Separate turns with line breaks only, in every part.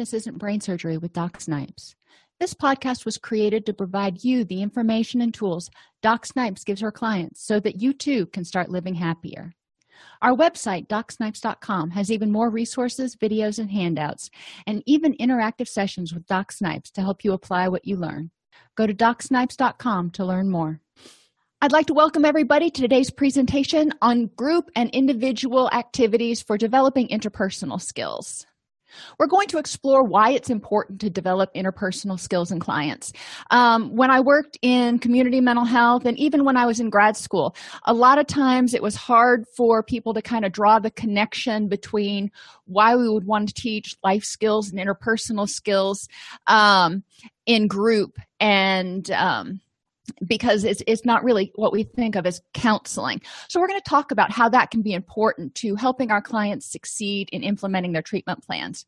Happiness Isn't Brain Surgery with Doc Snipes. This podcast was created to provide you the information and tools Doc Snipes gives her clients so that you too can start living happier. Our website, docsnipes.com, has even more resources, videos, and handouts, and even interactive sessions with Doc Snipes to help you apply what you learn. Go to docsnipes.com to learn more. I'd like to welcome everybody to today's presentation on group and individual activities for developing interpersonal skills. We're going to explore why it's important to develop interpersonal skills in clients. Um, when I worked in community mental health, and even when I was in grad school, a lot of times it was hard for people to kind of draw the connection between why we would want to teach life skills and interpersonal skills um, in group and um, because it's, it's not really what we think of as counseling. So, we're going to talk about how that can be important to helping our clients succeed in implementing their treatment plans.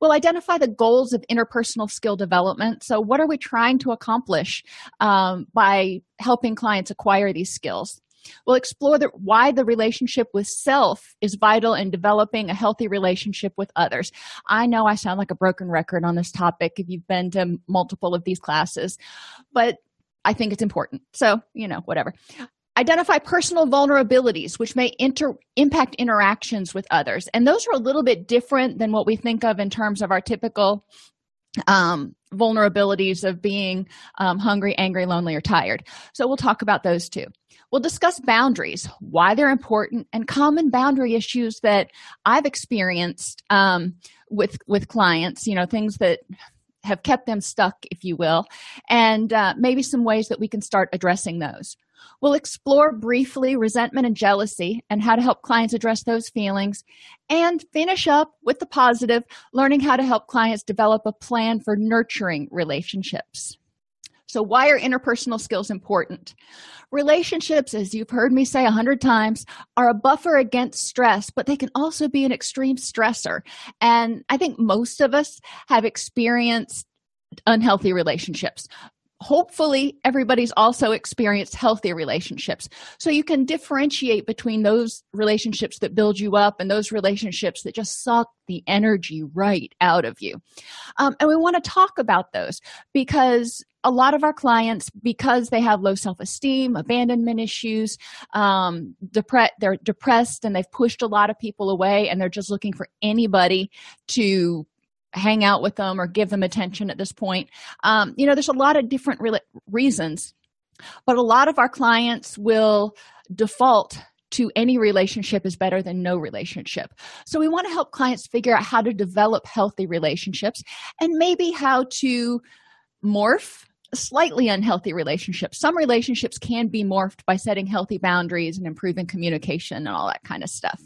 We'll identify the goals of interpersonal skill development. So, what are we trying to accomplish um, by helping clients acquire these skills? We'll explore the, why the relationship with self is vital in developing a healthy relationship with others. I know I sound like a broken record on this topic if you've been to multiple of these classes, but I think it's important. So, you know, whatever. Identify personal vulnerabilities which may inter- impact interactions with others. And those are a little bit different than what we think of in terms of our typical um, vulnerabilities of being um, hungry, angry, lonely, or tired. So, we'll talk about those too. We'll discuss boundaries, why they're important, and common boundary issues that I've experienced um, with with clients. You know, things that have kept them stuck, if you will, and uh, maybe some ways that we can start addressing those. We'll explore briefly resentment and jealousy and how to help clients address those feelings, and finish up with the positive, learning how to help clients develop a plan for nurturing relationships. So, why are interpersonal skills important? Relationships, as you've heard me say a hundred times, are a buffer against stress, but they can also be an extreme stressor. And I think most of us have experienced unhealthy relationships hopefully everybody's also experienced healthy relationships. So you can differentiate between those relationships that build you up and those relationships that just suck the energy right out of you. Um, and we want to talk about those because a lot of our clients because they have low self-esteem abandonment issues um, depre- they're depressed and they've pushed a lot of people away and they're just looking for anybody to hang out with them or give them attention at this point um, you know there's a lot of different re- reasons but a lot of our clients will default to any relationship is better than no relationship. So, we want to help clients figure out how to develop healthy relationships and maybe how to morph slightly unhealthy relationships. Some relationships can be morphed by setting healthy boundaries and improving communication and all that kind of stuff.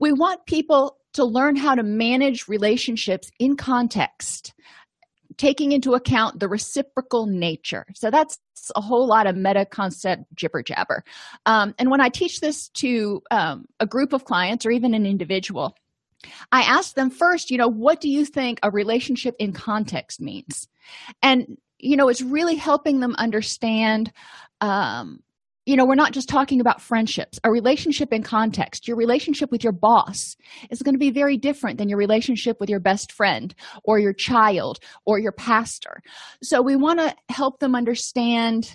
We want people to learn how to manage relationships in context taking into account the reciprocal nature. So that's a whole lot of meta concept jibber jabber. Um, and when i teach this to um, a group of clients or even an individual i ask them first you know what do you think a relationship in context means? And you know it's really helping them understand um, you know, we're not just talking about friendships. A relationship in context, your relationship with your boss is going to be very different than your relationship with your best friend or your child or your pastor. So, we want to help them understand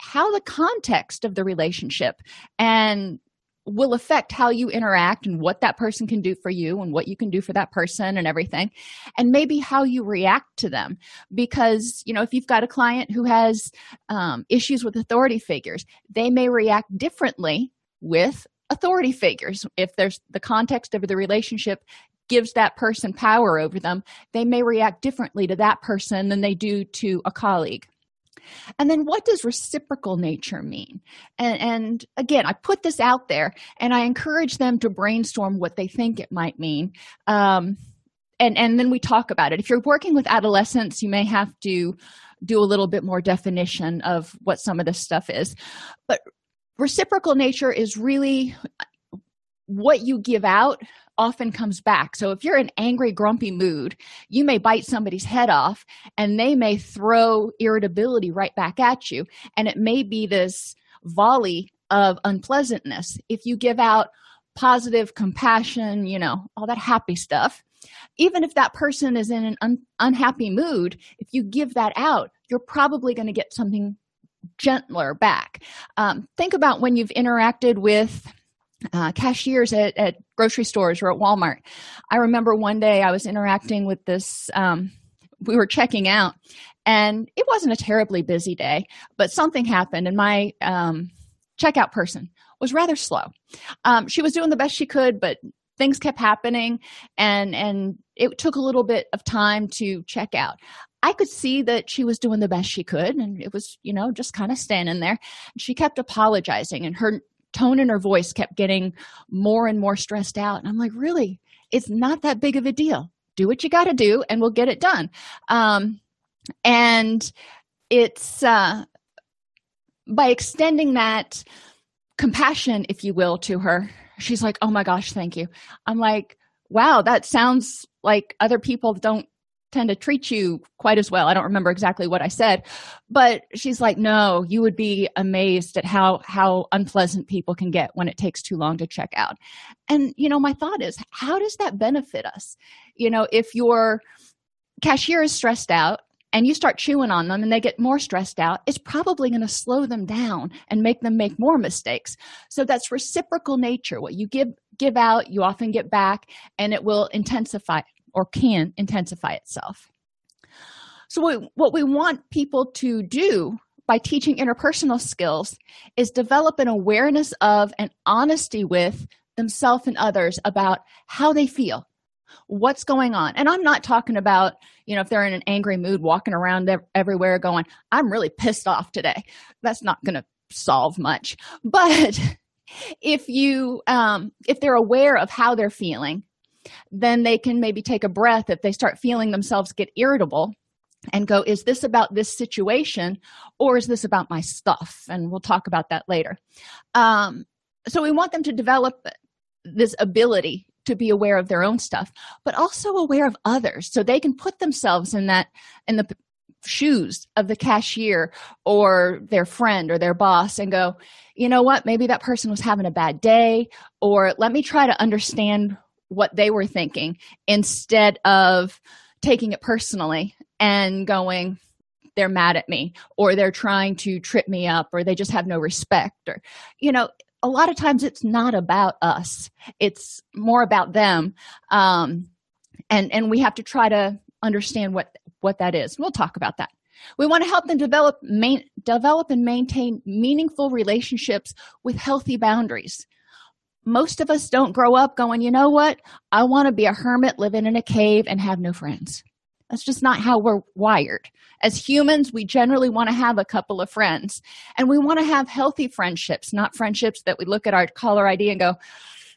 how the context of the relationship and will affect how you interact and what that person can do for you and what you can do for that person and everything and maybe how you react to them. Because you know if you've got a client who has um, issues with authority figures they may react differently with authority figures. If there's the context of the relationship gives that person power over them they may react differently to that person than they do to a colleague and then what does reciprocal nature mean? And, and, again, I put this out there and I encourage them to brainstorm what they think it might mean. Um, and, and then we talk about it. If you're working with adolescents, you may have to do a little bit more definition of what some of this stuff is. But reciprocal nature is really what you give out often comes back. So if you're in angry, grumpy mood, you may bite somebody's head off and they may throw irritability right back at you. And it may be this volley of unpleasantness. If you give out positive compassion, you know, all that happy stuff, even if that person is in an un- unhappy mood if you give that out you're probably going to get something gentler back um, think about when you've interacted with uh, cashiers at, at, grocery stores or at walmart. I remember one day i was interacting with this um, we were checking out and it wasn't a terribly busy day but something happened and my um, checkout person was rather slow. Um, she was doing the best she could but things kept happening and and it took a little bit of time to check out. I could see that she was doing the best she could and it was you know just kind of standing there. She kept apologizing and her tone in her voice kept getting more and more stressed out. And i'm like really? It's not that big of a deal. Do what you got to do and we'll get it done. Um, and it's uh, by extending that compassion if you will to her she's like oh my gosh thank you. I'm like wow that sounds like other people don't tend to treat you quite as well i don't remember exactly what i said but she's like no you would be amazed at how how unpleasant people can get when it takes too long to check out and you know my thought is how does that benefit us you know if your cashier is stressed out and you start chewing on them and they get more stressed out, it's probably going to slow them down and make them make more mistakes. So that's reciprocal nature. What you give give out, you often get back, and it will intensify or can intensify itself. So what, what we want people to do by teaching interpersonal skills is develop an awareness of and honesty with themselves and others about how they feel what's going on. And i'm not talking about you know if they're in an angry mood walking around everywhere going i'm really pissed off today. That's not going to solve much. But if you um if they're aware of how they're feeling then they can maybe take a breath. If they start feeling themselves get irritable and go is this about this situation or is this about my stuff? And we'll talk about that later. Um, so we want them to develop this ability to be aware of their own stuff but also aware of others. So they can put themselves in that in the shoes of the cashier or their friend or their boss and go you know what? Maybe that person was having a bad day or let me try to understand what they were thinking instead of taking it personally and going they're mad at me or they're trying to trip me up or they just have no respect or you know a lot of times it's not about us. It's more about them um, and and we have to try to understand what what that is. We'll talk about that. We want to help them develop main, develop and maintain meaningful relationships with healthy boundaries most of us don't grow up going you know what i want to be a hermit living in a cave and have no friends that's just not how we're wired. As humans, we generally want to have a couple of friends and we want to have healthy friendships, not friendships that we look at our caller ID and go,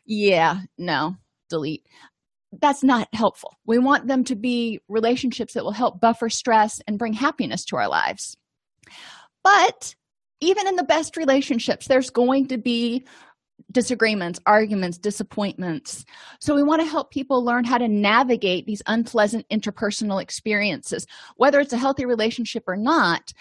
yeah, no, delete. That's not helpful. We want them to be relationships that will help buffer stress and bring happiness to our lives. But even in the best relationships, there's going to be disagreements, arguments, disappointments. So, we want to help people learn how to navigate these unpleasant interpersonal experiences, whether it's a healthy relationship or not,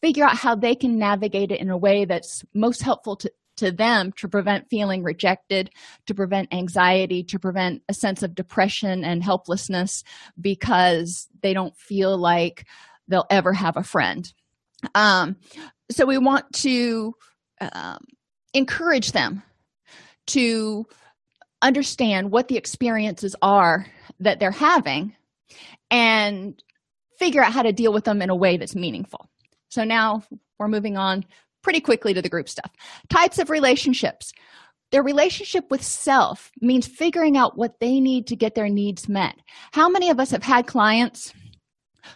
figure out how they can navigate it in a way that's most helpful to, to them to prevent feeling rejected, to prevent anxiety, to prevent a sense of depression and helplessness because they don't feel like they'll ever have a friend. Um, so, we want to um, encourage them to understand what the experiences are that they're having and figure out how to deal with them in a way that's meaningful. So now we're moving on pretty quickly to the group stuff. Types of relationships. Their relationship with self means figuring out what they need to get their needs met. How many of us have had clients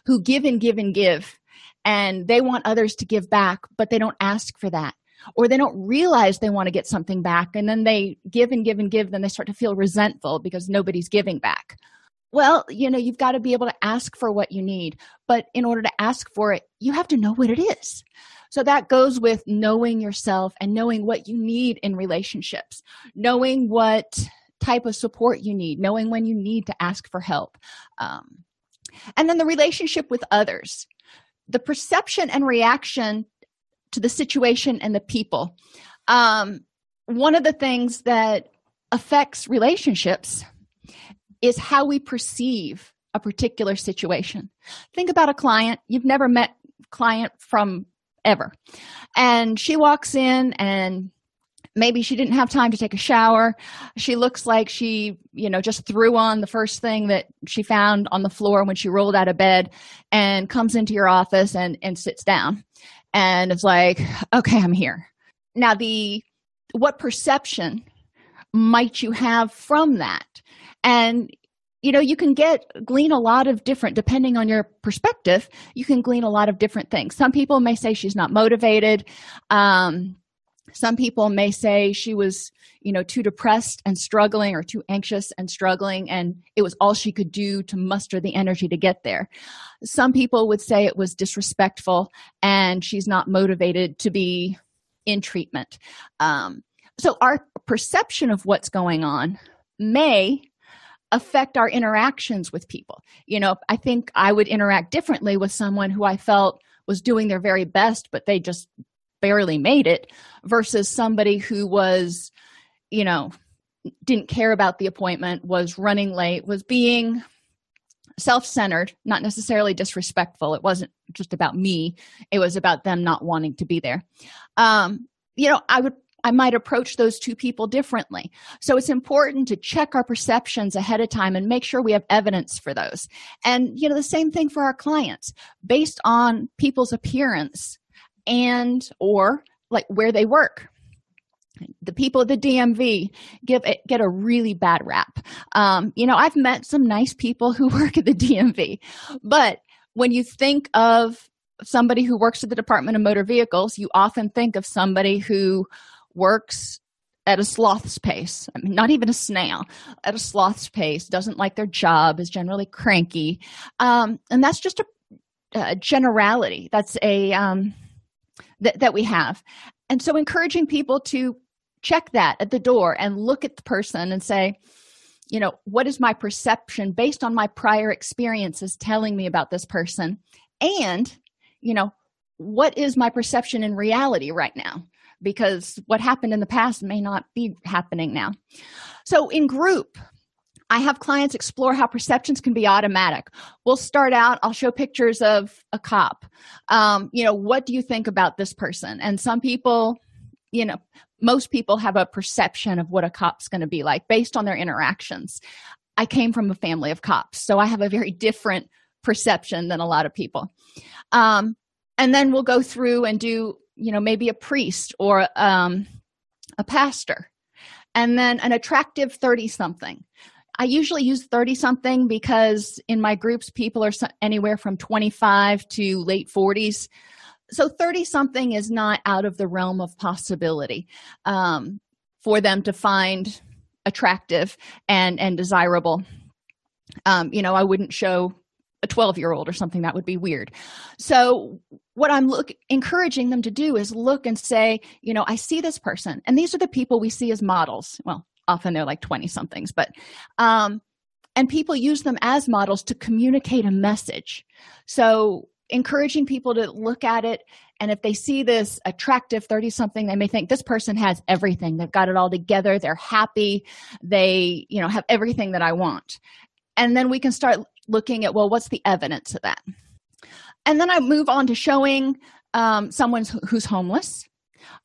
who give and give and give, and they want others to give back, but they don't ask for that? Or they don't realize they want to get something back and then they give and give and give then they start to feel resentful because nobody's giving back. Well you know you've got to be able to ask for what you need but in order to ask for it you have to know what it is. So that goes with knowing yourself and knowing what you need in relationships knowing what type of support you need knowing when you need to ask for help um, and then the relationship with others. The perception and reaction to the situation and the people. Um, one of the things that affects relationships is how we perceive a particular situation. Think about a client. You've never met client from ever. And she walks in and maybe she didn't have time to take a shower. She looks like she you know just threw on the first thing that she found on the floor when she rolled out of bed and comes into your office and and sits down and it's like okay i'm here. Now the what perception might you have from that? And you know you can get glean a lot of different depending on your perspective you can glean a lot of different things. Some people may say she's not motivated um, some people may say she was you know too depressed and struggling or too anxious and struggling and it was all she could do to muster the energy to get there. Some people would say it was disrespectful and she's not motivated to be in treatment. Um, so our perception of what's going on may affect our interactions with people. You know i think i would interact differently with someone who i felt was doing their very best but they just barely made it versus somebody who was you know didn't care about the appointment was running late was being self-centered not necessarily disrespectful. It wasn't just about me. It was about them not wanting to be there. Um you know i would i might approach those two people differently. So it's important to check our perceptions ahead of time and make sure we have evidence for those. And you know the same thing for our clients. Based on people's appearance and or like where they work. The people at the dmv give it, get a really bad rap. Um, you know i've met some nice people who work at the dmv but when you think of somebody who works at the department of motor vehicles you often think of somebody who works at a sloth's pace I mean, not even a snail at a sloth's pace doesn't like their job is generally cranky. Um, and that's just a, a generality. That's a um, that, that we have. And so encouraging people to check that at the door and look at the person and say you know what is my perception based on my prior experiences telling me about this person? And you know what is my perception in reality right now? Because what happened in the past may not be happening now. So in group I have clients explore how perceptions can be automatic. We'll start out, I'll show pictures of a cop. Um, you know, what do you think about this person? And some people, you know, most people have a perception of what a cop's going to be like based on their interactions. I came from a family of cops, so I have a very different perception than a lot of people. Um, and then we'll go through and do, you know, maybe a priest or um, a pastor, and then an attractive 30 something I usually use 30 something because in my groups, people are anywhere from 25 to late 40s. So 30 something is not out of the realm of possibility um, for them to find attractive and, and desirable. Um, you know, I wouldn't show a 12 year old or something that would be weird so what i'm look encouraging them to do is look and say you know i see this person and these are the people we see as models well often they're like 20 somethings but um and people use them as models to communicate a message. So encouraging people to look at it and if they see this attractive 30 something they may think this person has everything. They've got it all together. They're happy. They you know have everything that i want. And then we can start looking at well what's the evidence of that? And then i move on to showing um, someone who's homeless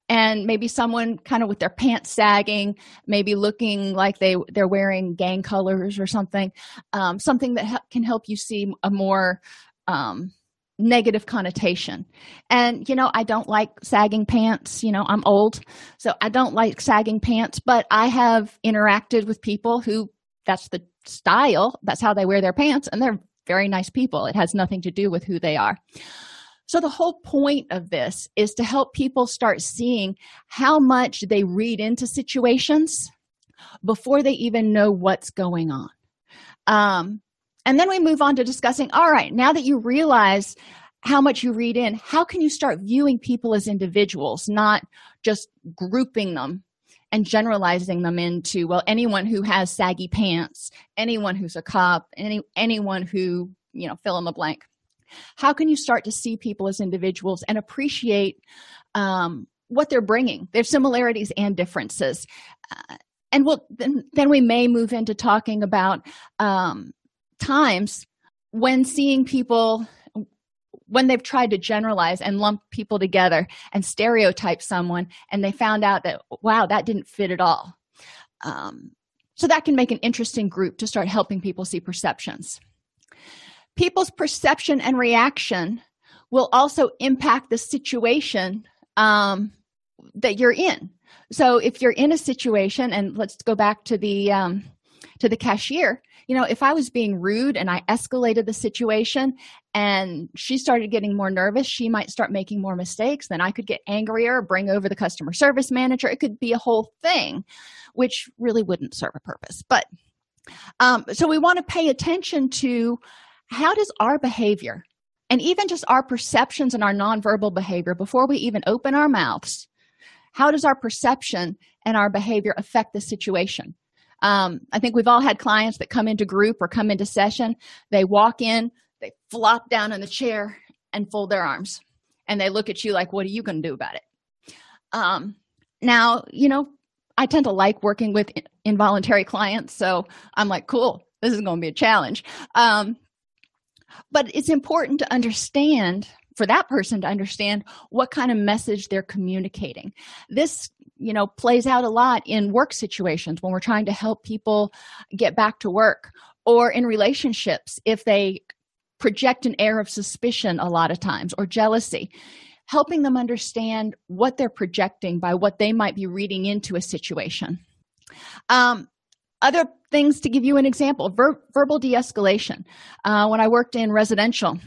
and maybe someone kind of with their pants sagging maybe looking like they they're wearing gang colors or something um, something that ha- can help you see a more um, negative connotation. And you know i don't like sagging pants you know i'm old so i don't like sagging pants but i have interacted with people who that's the style that's how they wear their pants and they're very nice people. It has nothing to do with who they are so, the whole point of this is to help people start seeing how much they read into situations before they even know what's going on. Um, and then we move on to discussing all right, now that you realize how much you read in, how can you start viewing people as individuals, not just grouping them and generalizing them into well anyone who has saggy pants anyone who's a cop any anyone who you know fill in the blank how can you start to see people as individuals and appreciate um, what they're bringing? Their similarities and differences. Uh, and we'll then, then we may move into talking about um, times when seeing people when they've tried to generalize and lump people together and stereotype someone and they found out that wow that didn't fit at all. Um, so that can make an interesting group to start helping people see perceptions people's perception and reaction will also impact the situation um, that you're in. So if you're in a situation and let's go back to the um, to the cashier you know if i was being rude and i escalated the situation and she started getting more nervous she might start making more mistakes then i could get angrier bring over the customer service manager. It could be a whole thing which really wouldn't serve a purpose. But um, so we want to pay attention to how does our behavior and even just our perceptions and our nonverbal behavior before we even open our mouths how does our perception and our behavior affect the situation? Um, i think we've all had clients that come into group or come into session. They walk in they flop down in the chair and fold their arms and they look at you like what are you going to do about it? Um, now you know i tend to like working with involuntary clients so i'm like cool this is going to be a challenge. Um, but it's important to understand for that person to understand what kind of message they're communicating. This you know plays out a lot in work situations when we're trying to help people get back to work or in relationships if they project an air of suspicion a lot of times or jealousy. Helping them understand what they're projecting by what they might be reading into a situation. Um, other things to give you an example ver- verbal de-escalation. Uh, when i worked in residential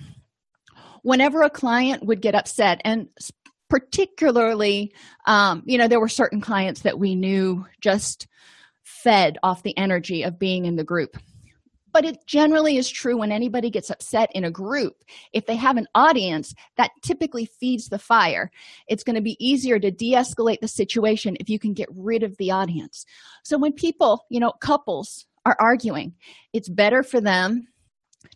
whenever a client would get upset and particularly um, you know there were certain clients that we knew just fed off the energy of being in the group but it generally is true when anybody gets upset in a group if they have an audience that typically feeds the fire. It's going to be easier to de-escalate the situation if you can get rid of the audience. So when people you know couples are arguing it's better for them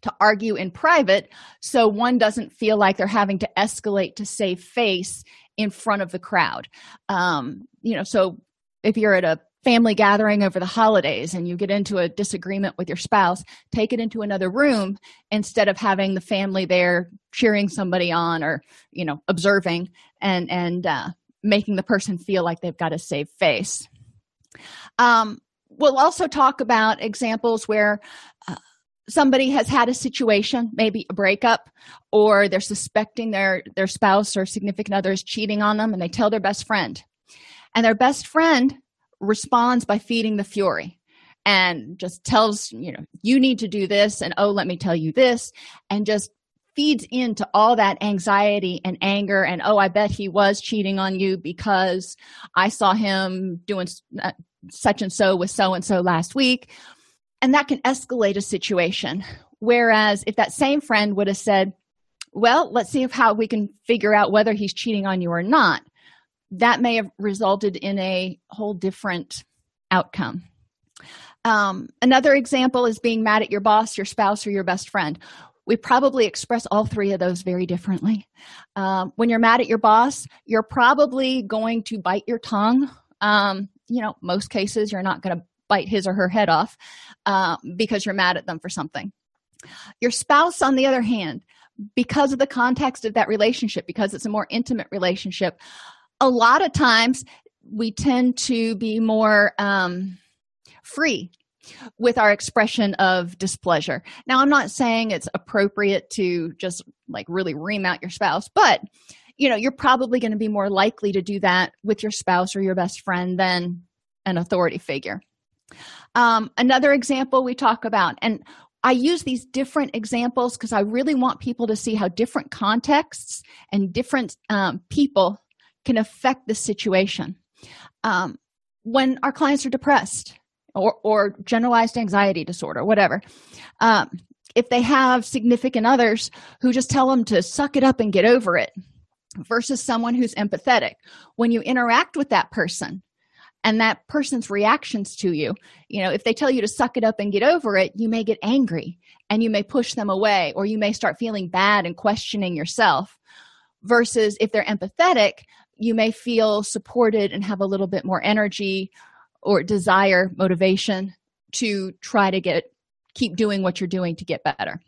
to argue in private so one doesn't feel like they're having to escalate to save face in front of the crowd. Um, you know so if you're at a family gathering over the holidays and you get into a disagreement with your spouse take it into another room instead of having the family there cheering somebody on or you know observing and and uh, making the person feel like they've got to save face. Um, we'll also talk about examples where uh, somebody has had a situation maybe a breakup or they're suspecting their their spouse or significant other is cheating on them and they tell their best friend. And their best friend responds by feeding the fury and just tells you know you need to do this and oh let me tell you this and just feeds into all that anxiety and anger and oh i bet he was cheating on you because i saw him doing uh, such and so with so and so last week. And that can escalate a situation. Whereas if that same friend would have said well let's see if how we can figure out whether he's cheating on you or not that may have resulted in a whole different outcome. Um, another example is being mad at your boss your spouse or your best friend. We probably express all three of those very differently. Um, when you're mad at your boss you're probably going to bite your tongue. Um, you know most cases you're not going to bite his or her head off uh, because you're mad at them for something. Your spouse, on the other hand, because of the context of that relationship, because it's a more intimate relationship, a lot of times we tend to be more um, free with our expression of displeasure. Now, I'm not saying it's appropriate to just like really ream out your spouse, but you know, you're probably going to be more likely to do that with your spouse or your best friend than an authority figure. Um, another example we talk about, and I use these different examples because I really want people to see how different contexts and different um, people can affect the situation. Um, when our clients are depressed or, or generalized anxiety disorder, whatever, um, if they have significant others who just tell them to suck it up and get over it versus someone who's empathetic, when you interact with that person, and that person's reactions to you you know if they tell you to suck it up and get over it you may get angry and you may push them away or you may start feeling bad and questioning yourself versus if they're empathetic you may feel supported and have a little bit more energy or desire motivation to try to get keep doing what you're doing to get better.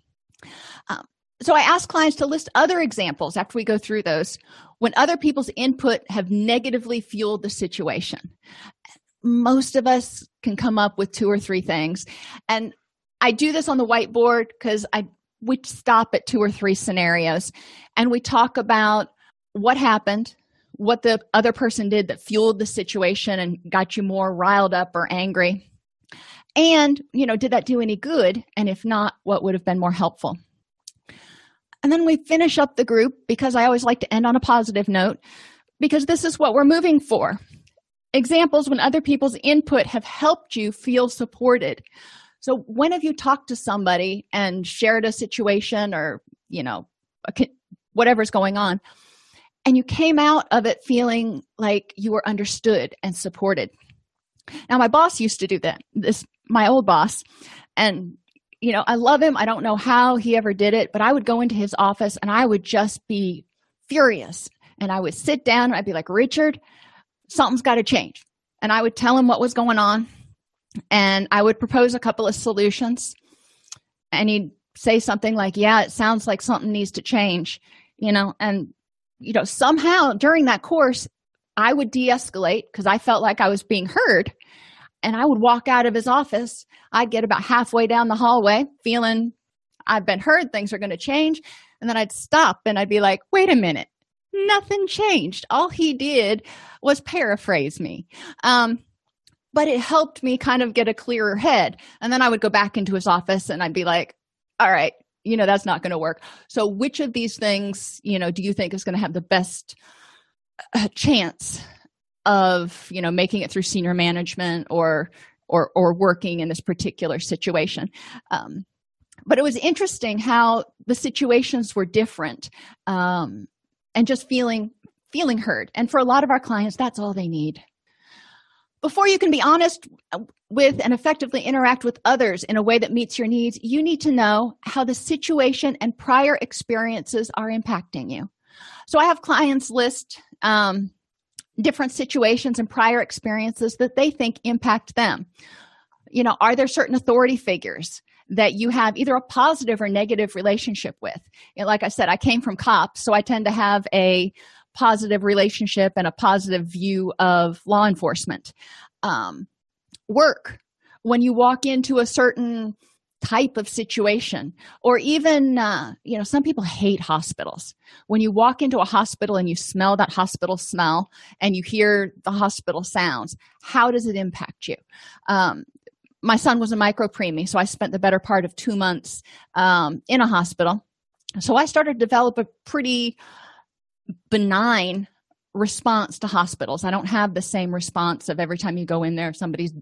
Um, so i ask clients to list other examples after we go through those when other people's input have negatively fueled the situation. Most of us can come up with two or three things. And i do this on the whiteboard because i we stop at two or three scenarios and we talk about what happened what the other person did that fueled the situation and got you more riled up or angry. And you know did that do any good? And if not what would have been more helpful? And then we finish up the group because i always like to end on a positive note because this is what we're moving for. Examples when other people's input have helped you feel supported. So when have you talked to somebody and shared a situation or you know whatever's going on and you came out of it feeling like you were understood and supported. Now my boss used to do that. This my old boss. And you know i love him. I don't know how he ever did it but i would go into his office and i would just be furious. And i would sit down and i'd be like richard something's got to change. And i would tell him what was going on and i would propose a couple of solutions. And he'd say something like yeah it sounds like something needs to change you know and you know somehow during that course i would de-escalate because i felt like i was being heard. And i would walk out of his office. I'd get about halfway down the hallway feeling i've been heard things are going to change. And then i'd stop and i'd be like wait a minute. Nothing changed. All he did was paraphrase me. Um, but it helped me kind of get a clearer head. And then i would go back into his office and i'd be like all right you know that's not going to work. So which of these things you know do you think is going to have the best uh, chance of you know making it through senior management or or or working in this particular situation? Um, but it was interesting how the situations were different um, and just feeling feeling heard. And for a lot of our clients that's all they need before you can be honest with and effectively interact with others in a way that meets your needs you need to know how the situation and prior experiences are impacting you. So i have clients list um, different situations and prior experiences that they think impact them. You know are there certain authority figures that you have either a positive or negative relationship with? Like i said i came from cops so i tend to have a positive relationship and a positive view of law enforcement. Um, work. When you walk into a certain type of situation or even uh, you know some people hate hospitals. When you walk into a hospital and you smell that hospital smell and you hear the hospital sounds how does it impact you? Um, my son was a micro preemie so i spent the better part of two months um, in a hospital. So i started to develop a pretty benign response to hospitals. I don't have the same response of every time you go in there somebody's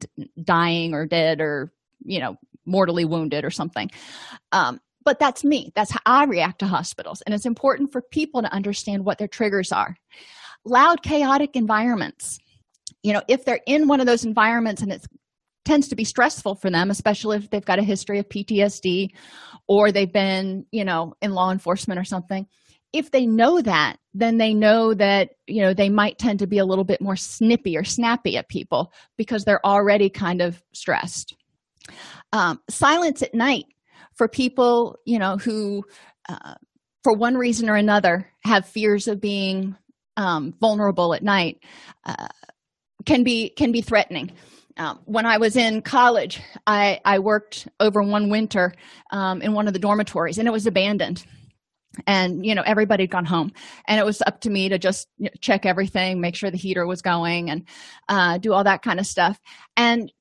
dying or dead or you know mortally wounded or something. Um, but that's me. That's how i react to hospitals. And it's important for people to understand what their triggers are. Loud chaotic environments. You know if they're in one of those environments and it tends to be stressful for them especially if they've got a history of ptsd or they've been you know in law enforcement or something if they know that then they know that you know they might tend to be a little bit more snippy or snappy at people because they're already kind of stressed. Um, silence at night for people you know who uh, for one reason or another have fears of being um, vulnerable at night uh, can be can be threatening. Um, when I was in college, I, I worked over one winter um, in one of the dormitories, and it was abandoned and you know everybody had gone home. And it was up to me to just check everything make sure the heater was going and uh, do all that kind of stuff. And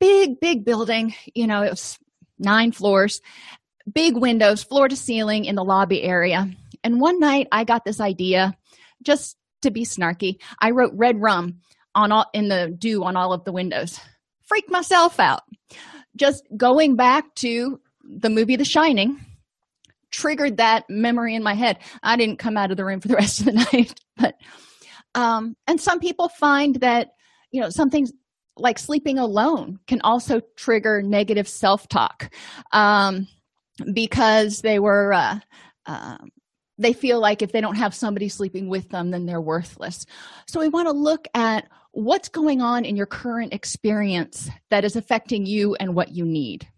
big big building you know it was nine floors big windows floor to ceiling in the lobby area. And one night i got this idea just to be snarky. I wrote red rum on all in the dew on all of the windows. Freak myself out. Just going back to the movie the shining triggered that memory in my head. I didn't come out of the room for the rest of the night but um and some people find that you know something like sleeping alone can also trigger negative self-talk um because they were uh, uh, they feel like if they don't have somebody sleeping with them then they're worthless. So we want to look at what's going on in your current experience that is affecting you and what you need.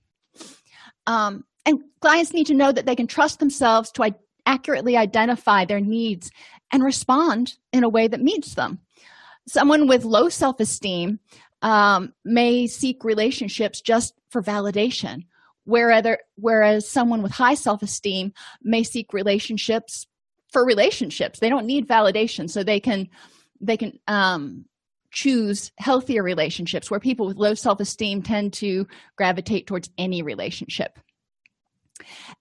Um, and clients need to know that they can trust themselves to accurately identify their needs and respond in a way that meets them. Someone with low self-esteem um, may seek relationships just for validation whereas, whereas someone with high self-esteem may seek relationships for relationships. They don't need validation so they can they can um, choose healthier relationships where people with low self-esteem tend to gravitate towards any relationship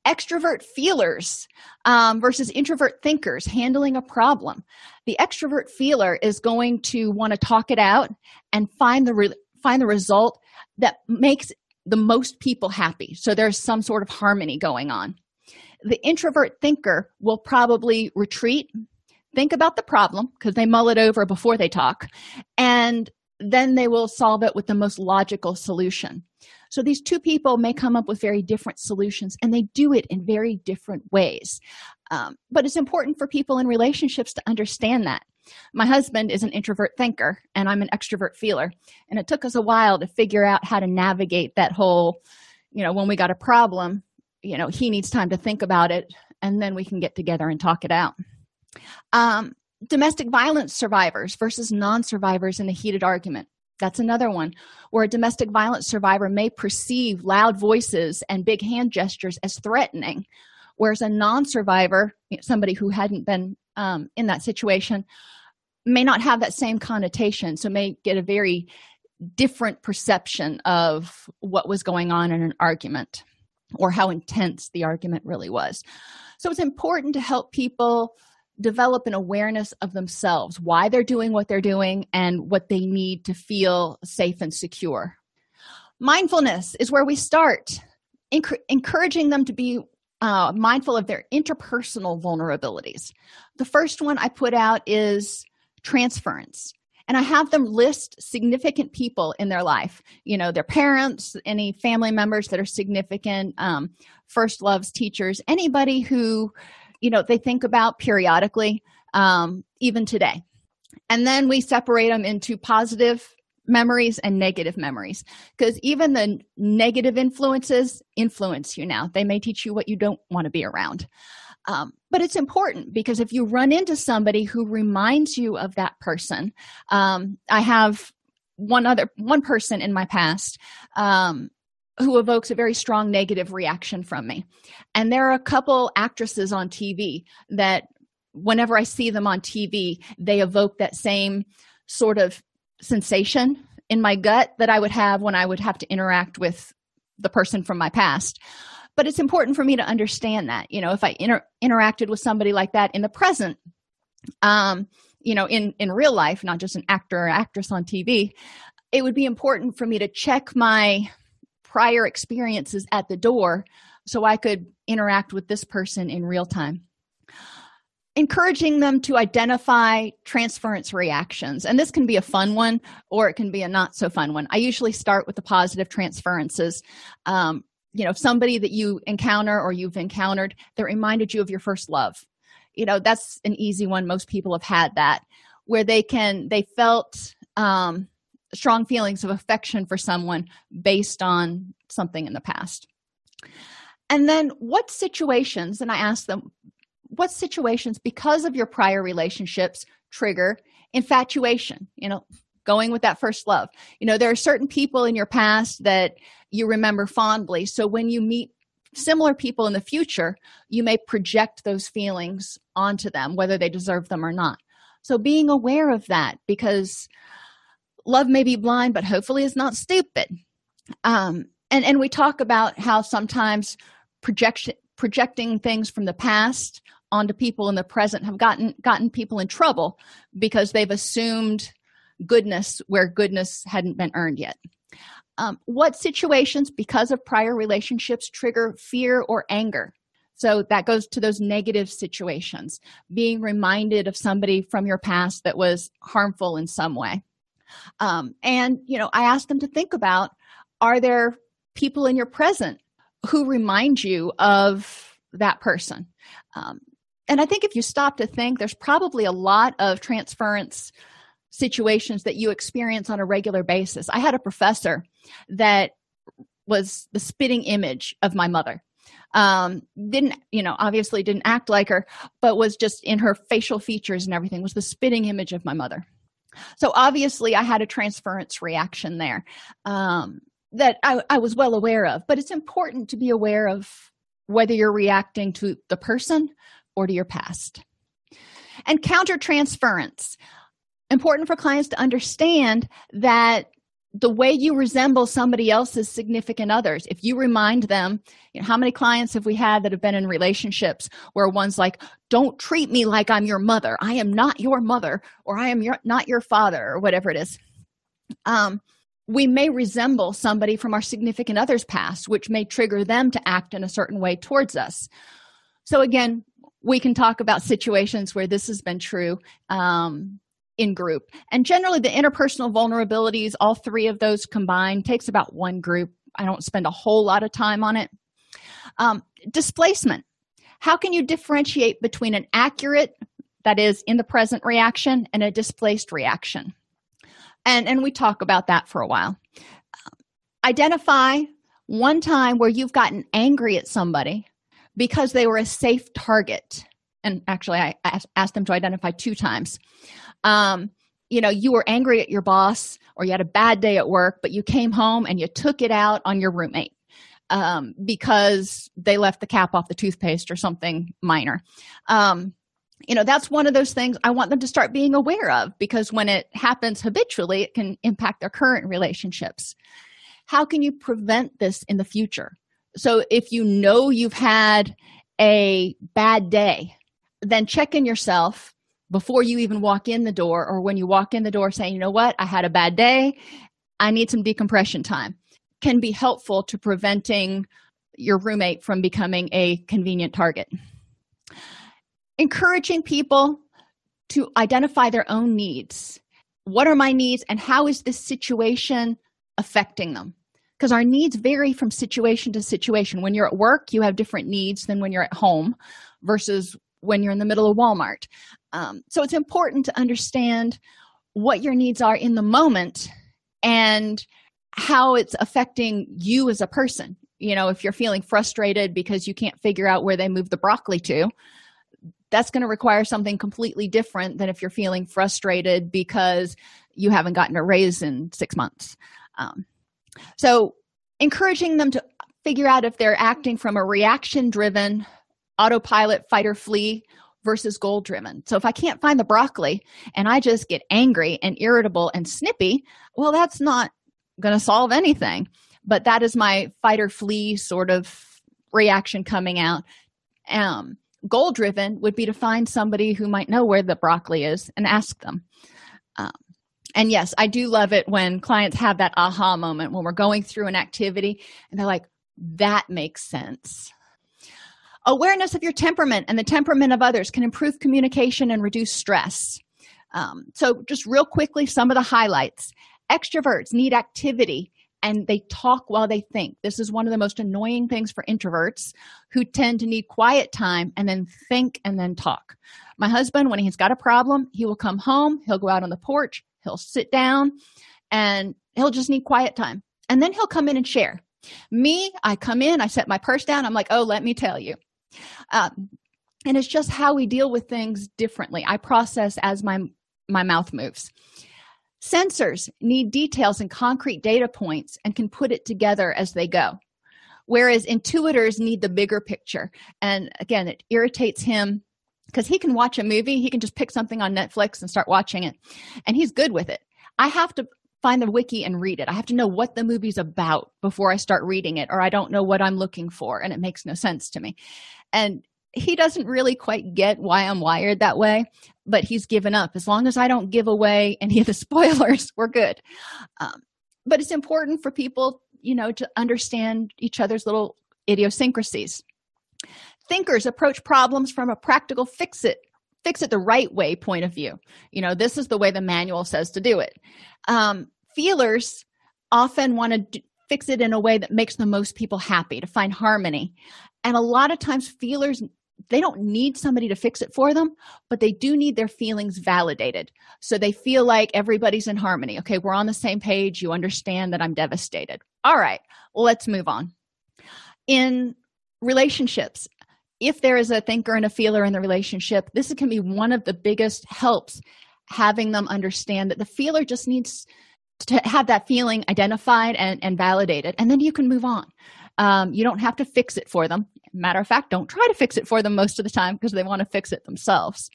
extrovert feelers um, versus introvert thinkers handling a problem. The extrovert feeler is going to want to talk it out and find the re- find the result that makes the most people happy. So there's some sort of harmony going on. The introvert thinker will probably retreat think about the problem because they mull it over before they talk and then they will solve it with the most logical solution so these two people may come up with very different solutions and they do it in very different ways. Um, but it's important for people in relationships to understand that. My husband is an introvert thinker and i'm an extrovert feeler and it took us a while to figure out how to navigate that whole you know when we got a problem you know he needs time to think about it and then we can get together and talk it out. Um, domestic violence survivors versus non-survivors in a heated argument that's another one where a domestic violence survivor may perceive loud voices and big hand gestures as threatening whereas a non-survivor somebody who hadn't been um, in that situation may not have that same connotation so may get a very different perception of what was going on in an argument or how intense the argument really was. So it's important to help people develop an awareness of themselves why they're doing what they're doing and what they need to feel safe and secure. Mindfulness is where we start Enc- encouraging them to be uh, mindful of their interpersonal vulnerabilities. The first one i put out is transference and i have them list significant people in their life you know their parents any family members that are significant um, first loves teachers anybody who you know they think about periodically um, even today. And then we separate them into positive memories and negative memories. Because even the negative influences influence you now. They may teach you what you don't want to be around. Um, but it's important because if you run into somebody who reminds you of that person um, i have one other one person in my past um, who evokes a very strong negative reaction from me. And there are a couple actresses on TV that whenever I see them on TV, they evoke that same sort of sensation in my gut that I would have when I would have to interact with the person from my past. But it's important for me to understand that, you know, if I inter- interacted with somebody like that in the present, um, you know, in in real life, not just an actor or actress on TV, it would be important for me to check my prior experiences at the door so I could interact with this person in real time. Encouraging them to identify transference reactions. And this can be a fun one or it can be a not so fun one. I usually start with the positive transferences. Um, you know, somebody that you encounter or you've encountered that reminded you of your first love. You know, that's an easy one. Most people have had that where they can, they felt, um, strong feelings of affection for someone based on something in the past. And then what situations and i ask them what situations because of your prior relationships trigger infatuation you know going with that first love? You know there are certain people in your past that you remember fondly. So when you meet similar people in the future you may project those feelings onto them whether they deserve them or not. So being aware of that because love may be blind but hopefully is not stupid. Um and and we talk about how sometimes projection projecting things from the past onto people in the present have gotten gotten people in trouble because they've assumed goodness where goodness hadn't been earned yet. Um, what situations because of prior relationships trigger fear or anger? So that goes to those negative situations being reminded of somebody from your past that was harmful in some way um, and you know i asked them to think about are there people in your present who remind you of that person? Um, and i think if you stop to think there's probably a lot of transference situations that you experience on a regular basis. I had a professor that was the spitting image of my mother. Um didn't you know obviously didn't act like her but was just in her facial features and everything was the spitting image of my mother so obviously i had a transference reaction there um that I, I was well aware of but it's important to be aware of whether you're reacting to the person or to your past. And counter transference important for clients to understand that the way you resemble somebody else's significant others. If you remind them you know how many clients have we had that have been in relationships where one's like don't treat me like i'm your mother. I am not your mother or i am your, not your father or whatever it is. Um, we may resemble somebody from our significant others past which may trigger them to act in a certain way towards us. So again we can talk about situations where this has been true. Um, in group. And generally the interpersonal vulnerabilities all three of those combined takes about one group. I don't spend a whole lot of time on it. Um, displacement. How can you differentiate between an accurate that is in the present reaction and a displaced reaction? And and we talk about that for a while. Identify one time where you've gotten angry at somebody because they were a safe target. And actually i asked them to identify two times um, you know you were angry at your boss or you had a bad day at work but you came home and you took it out on your roommate um, because they left the cap off the toothpaste or something minor. Um, you know that's one of those things i want them to start being aware of because when it happens habitually it can impact their current relationships. How can you prevent this in the future? So if you know you've had a bad day then check in yourself before you even walk in the door or when you walk in the door saying you know what? I had a bad day. I need some decompression time can be helpful to preventing your roommate from becoming a convenient target. Encouraging people to identify their own needs. What are my needs and how is this situation affecting them? Because our needs vary from situation to situation. When you're at work you have different needs than when you're at home versus when you're in the middle of walmart. Um, so it's important to understand what your needs are in the moment and how it's affecting you as a person. You know if you're feeling frustrated because you can't figure out where they move the broccoli to that's going to require something completely different than if you're feeling frustrated because you haven't gotten a raise in six months. Um, so encouraging them to figure out if they're acting from a reaction driven autopilot fight or flee versus goal driven. So if I can't find the broccoli and I just get angry and irritable and snippy, well, that's not going to solve anything. But that is my fight or flee sort of reaction coming out. Um, goal driven would be to find somebody who might know where the broccoli is and ask them. Um, and yes, I do love it when clients have that aha moment when we're going through an activity and they're like, that makes sense awareness of your temperament and the temperament of others can improve communication and reduce stress. Um, so just real quickly some of the highlights. Extroverts need activity and they talk while they think. This is one of the most annoying things for introverts who tend to need quiet time and then think and then talk. My husband when he's got a problem he will come home he'll go out on the porch he'll sit down and he'll just need quiet time. And then he'll come in and share. Me i come in i set my purse down i'm like oh let me tell you um, and it's just how we deal with things differently. I process as my my mouth moves. Sensors need details and concrete data points and can put it together as they go. Whereas intuitors need the bigger picture. And again it irritates him because he can watch a movie he can just pick something on netflix and start watching it. And he's good with it. I have to find the wiki and read it. I have to know what the movie's about before i start reading it or i don't know what i'm looking for and it makes no sense to me. And he doesn't really quite get why i'm wired that way but he's given up. As long as i don't give away any of the spoilers we're good. Um, but it's important for people you know to understand each other's little idiosyncrasies. Thinkers approach problems from a practical fix it fix it the right way point of view. You know this is the way the manual says to do it. Um, feelers often want to fix it in a way that makes the most people happy to find harmony. And a lot of times feelers they don't need somebody to fix it for them but they do need their feelings validated. So they feel like everybody's in harmony. Okay we're on the same page you understand that i'm devastated. All right let's move on. In relationships if there is a thinker and a feeler in the relationship this can be one of the biggest helps having them understand that the feeler just needs to have that feeling identified and, and validated and then you can move on. Um, you don't have to fix it for them. Matter of fact don't try to fix it for them most of the time because they want to fix it themselves.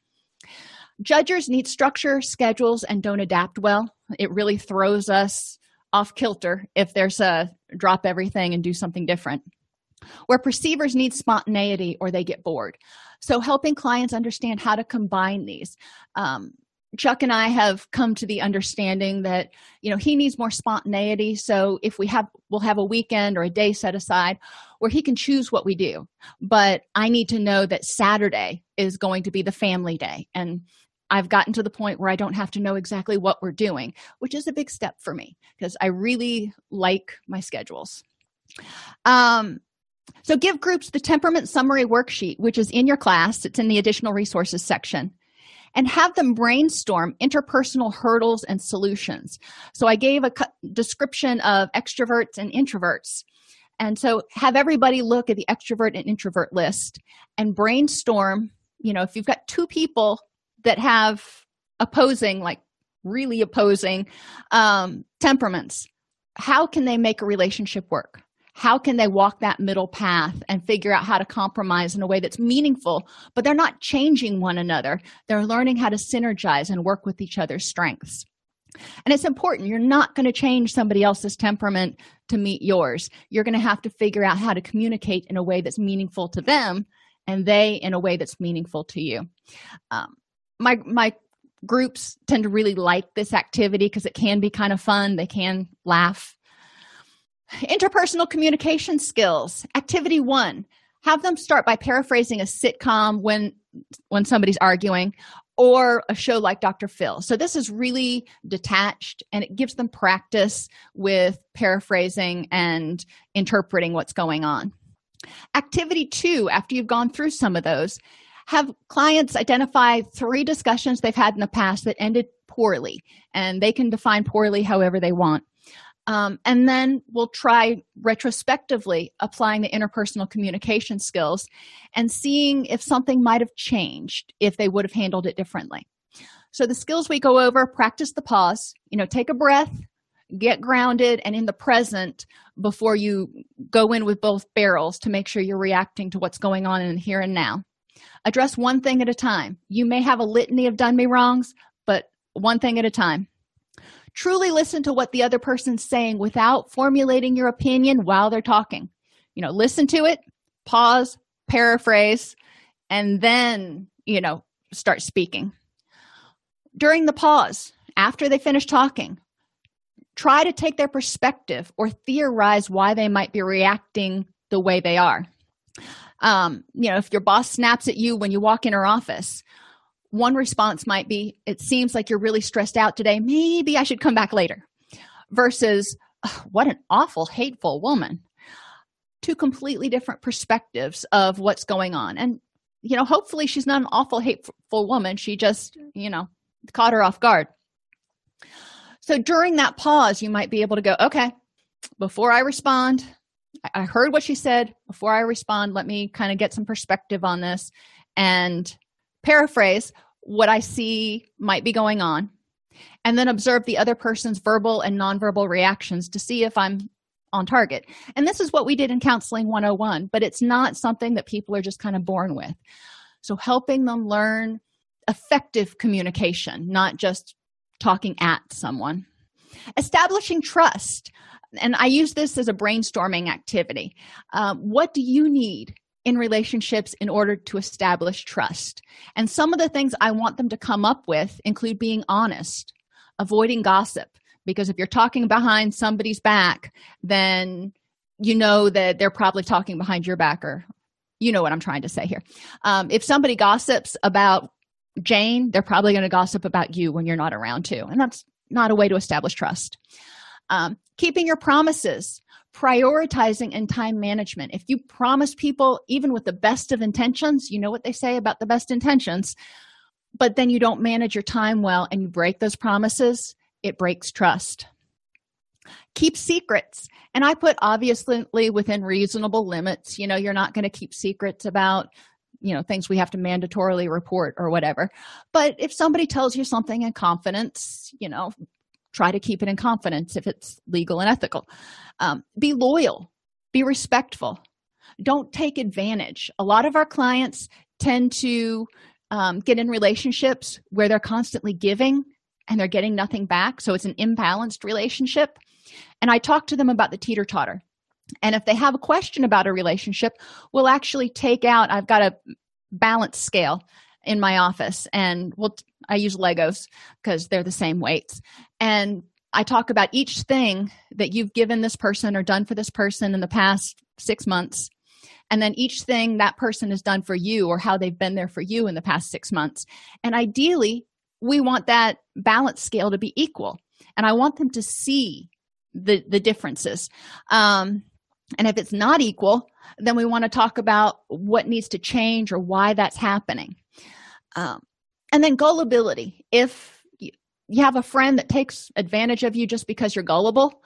Judges need structure schedules and don't adapt well. It really throws us off kilter if there's a drop everything and do something different. Where perceivers need spontaneity or they get bored. So helping clients understand how to combine these. Um, chuck and i have come to the understanding that you know he needs more spontaneity. So if we have we'll have a weekend or a day set aside where he can choose what we do. But i need to know that saturday is going to be the family day. And i've gotten to the point where i don't have to know exactly what we're doing which is a big step for me because i really like my schedules. Um so give groups the temperament summary worksheet which is in your class. It's in the additional resources section and have them brainstorm interpersonal hurdles and solutions. So I gave a description of extroverts and introverts. And so have everybody look at the extrovert and introvert list and brainstorm. You know, if you've got two people that have opposing, like really opposing um, temperaments, how can they make a relationship work? How can they walk that middle path and figure out how to compromise in a way that's meaningful? But they're not changing one another. They're learning how to synergize and work with each other's strengths. And it's important. You're not going to change somebody else's temperament to meet yours. You're going to have to figure out how to communicate in a way that's meaningful to them and they in a way that's meaningful to you. Um, my my groups tend to really like this activity because it can be kind of fun. They can laugh interpersonal communication skills. Activity one. Have them start by paraphrasing a sitcom when when somebody's arguing or a show like dr phil. So this is really detached and it gives them practice with paraphrasing and interpreting what's going on. Activity two after you've gone through some of those have clients identify three discussions they've had in the past that ended poorly and they can define poorly however they want um, and then we'll try retrospectively applying the interpersonal communication skills and seeing if something might have changed if they would have handled it differently. So the skills we go over practice the pause you know take a breath get grounded and in the present before you go in with both barrels to make sure you're reacting to what's going on in here and now. Address one thing at a time. You may have a litany of done me wrongs but one thing at a time truly listen to what the other person's saying without formulating your opinion while they're talking. You know listen to it pause paraphrase and then you know start speaking. During the pause after they finish talking try to take their perspective or theorize why they might be reacting the way they are. Um, you know if your boss snaps at you when you walk in her office one response might be it seems like you're really stressed out today. Maybe i should come back later. Versus what an awful hateful woman. Two completely different perspectives of what's going on. And you know hopefully she's not an awful hateful woman. She just you know caught her off guard. So during that pause you might be able to go okay before i respond i heard what she said. Before i respond let me kind of get some perspective on this. And paraphrase what I see might be going on, and then observe the other person's verbal and nonverbal reactions to see if I'm on target. And this is what we did in Counseling 101, but it's not something that people are just kind of born with. So, helping them learn effective communication, not just talking at someone. Establishing trust. And I use this as a brainstorming activity. Um, what do you need in relationships in order to establish trust. And some of the things I want them to come up with include being honest, avoiding gossip, because if you're talking behind somebody's back, then you know that they're probably talking behind your back, or you know what I'm trying to say here. Um, if somebody gossips about Jane, they're probably going to gossip about you when you're not around too. And that's not a way to establish trust. Um, keeping your promises prioritizing and time management. If you promise people even with the best of intentions you know what they say about the best intentions but then you don't manage your time well and you break those promises it breaks trust. Keep secrets. And i put obviously within reasonable limits. You know you're not going to keep secrets about you know things we have to mandatorily report or whatever. But if somebody tells you something in confidence you know try to keep it in confidence if it's legal and ethical. Um, be loyal be respectful. Don't take advantage. A lot of our clients tend to um, get in relationships where they're constantly giving and they're getting nothing back so it's an imbalanced relationship. And i talk to them about the teeter totter. And if they have a question about a relationship we'll actually take out i've got a balance scale in my office and we'll i use legos because they're the same weights. And i talk about each thing that you've given this person or done for this person in the past six months and then each thing that person has done for you or how they've been there for you in the past six months. And ideally we want that balance scale to be equal and i want them to see the the differences. Um and if it's not equal then we want to talk about what needs to change or why that's happening um, and then gullibility. If you, you have a friend that takes advantage of you just because you're gullible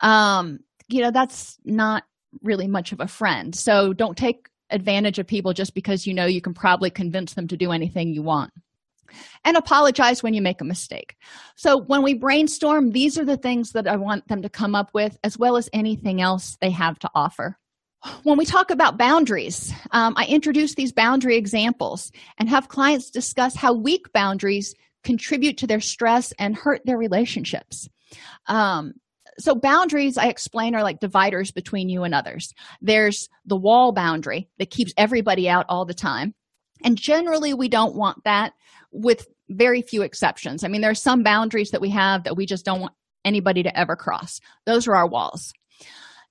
um, you know that's not really much of a friend. So don't take advantage of people just because you know you can probably convince them to do anything you want. And apologize when you make a mistake. So when we brainstorm these are the things that i want them to come up with as well as anything else they have to offer when we talk about boundaries um, i introduce these boundary examples and have clients discuss how weak boundaries contribute to their stress and hurt their relationships. Um, so boundaries i explain are like dividers between you and others. There's the wall boundary that keeps everybody out all the time. And generally we don't want that with very few exceptions. I mean there are some boundaries that we have that we just don't want anybody to ever cross. Those are our walls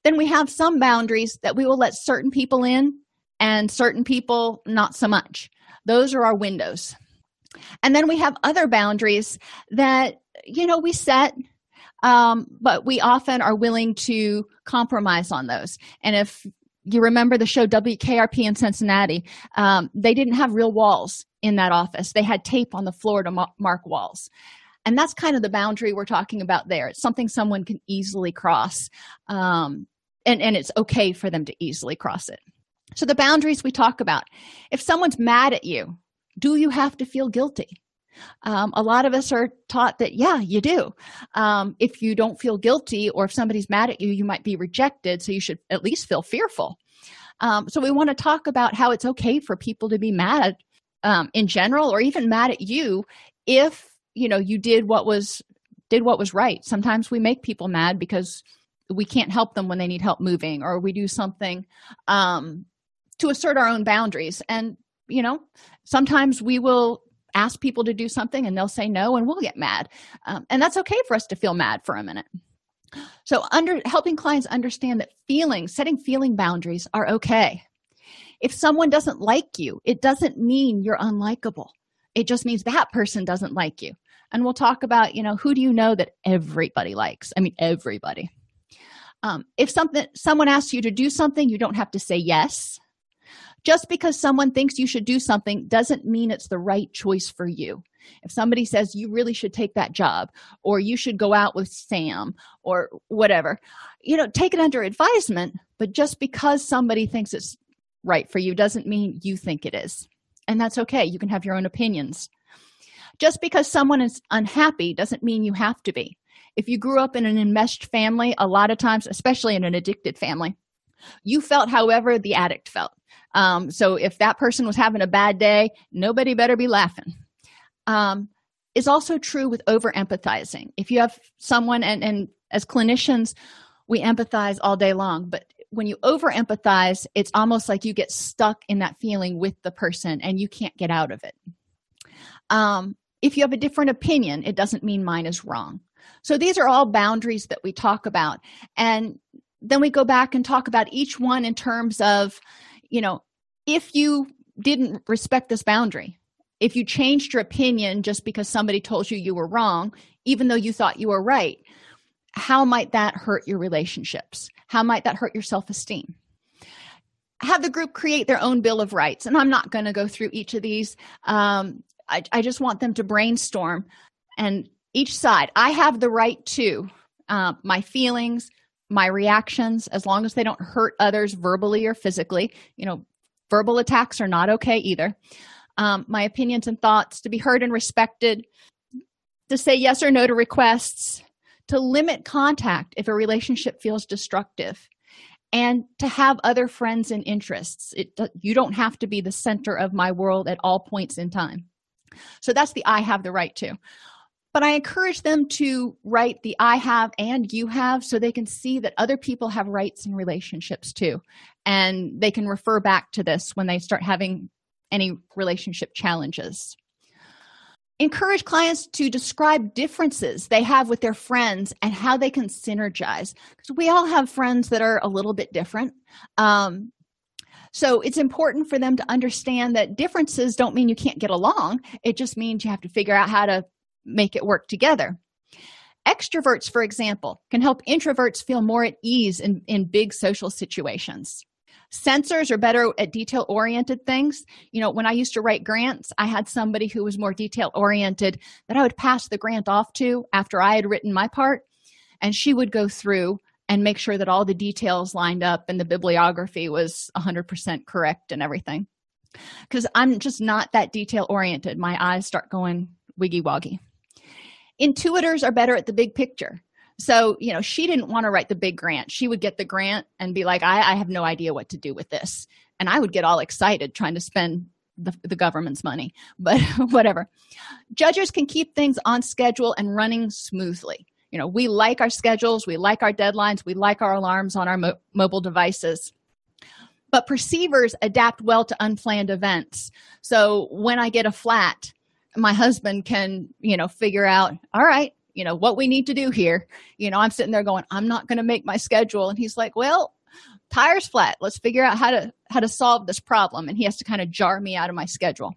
then we have some boundaries that we will let certain people in and certain people not so much. Those are our windows. And then we have other boundaries that you know we set um, but we often are willing to compromise on those. And if you remember the show wkrp in cincinnati um, they didn't have real walls in that office. They had tape on the floor to mark walls. And that's kind of the boundary we're talking about there. It's something someone can easily cross. Um, and and it's okay for them to easily cross it. So the boundaries we talk about if someone's mad at you do you have to feel guilty? Um, a lot of us are taught that yeah you do. Um, if you don't feel guilty or if somebody's mad at you you might be rejected so you should at least feel fearful. Um, so we want to talk about how it's okay for people to be mad um, in general or even mad at you if you know you did what was did what was right. Sometimes we make people mad because we can't help them when they need help moving or we do something um, to assert our own boundaries. And you know sometimes we will ask people to do something and they'll say no and we'll get mad. Um, and that's okay for us to feel mad for a minute. So under helping clients understand that feeling setting feeling boundaries are okay. If someone doesn't like you it doesn't mean you're unlikable. It just means that person doesn't like you. And we'll talk about you know who do you know that everybody likes? I mean everybody um, if something someone asks you to do something you don't have to say yes. Just because someone thinks you should do something doesn't mean it's the right choice for you. If somebody says you really should take that job or you should go out with sam or whatever you know take it under advisement but just because somebody thinks it's right for you doesn't mean you think it is. And that's okay. You can have your own opinions. Just because someone is unhappy doesn't mean you have to be if you grew up in an enmeshed family a lot of times especially in an addicted family you felt however the addict felt. Um, so if that person was having a bad day nobody better be laughing. Um, is also true with over empathizing if you have someone and, and as clinicians we empathize all day long but when you over empathize it's almost like you get stuck in that feeling with the person and you can't get out of it. Um, if you have a different opinion it doesn't mean mine is wrong so these are all boundaries that we talk about. And then we go back and talk about each one in terms of you know if you didn't respect this boundary if you changed your opinion just because somebody told you you were wrong even though you thought you were right how might that hurt your relationships? How might that hurt your self-esteem? Have the group create their own bill of rights and i'm not going to go through each of these. Um, I, I, just want them to brainstorm and each side. I have the right to uh, my feelings my reactions as long as they don't hurt others verbally or physically. You know verbal attacks are not okay either. Um, my opinions and thoughts to be heard and respected to say yes or no to requests to limit contact if a relationship feels destructive and to have other friends and interests. It you don't have to be the center of my world at all points in time. So that's the i have the right to but i encourage them to write the i have and you have so they can see that other people have rights and relationships too. And they can refer back to this when they start having any relationship challenges. Encourage clients to describe differences they have with their friends and how they can synergize. Because we all have friends that are a little bit different. Um, so it's important for them to understand that differences don't mean you can't get along. It just means you have to figure out how to make it work together extroverts for example can help introverts feel more at ease in, in big social situations Sensors are better at detail oriented things. You know, when I used to write grants, I had somebody who was more detail oriented that I would pass the grant off to after I had written my part, and she would go through and make sure that all the details lined up and the bibliography was 100% correct and everything. Because I'm just not that detail oriented. My eyes start going wiggy woggy. Intuitors are better at the big picture. So you know she didn't want to write the big grant. She would get the grant and be like I, I have no idea what to do with this. And i would get all excited trying to spend the, the government's money but whatever. Judges can keep things on schedule and running smoothly. You know we like our schedules we like our deadlines we like our alarms on our mo- mobile devices. But perceivers adapt well to unplanned events. So when i get a flat my husband can you know figure out all right you know what we need to do here. You know i'm sitting there going i'm not going to make my schedule. And he's like well tires flat. Let's figure out how to how to solve this problem. And he has to kind of jar me out of my schedule.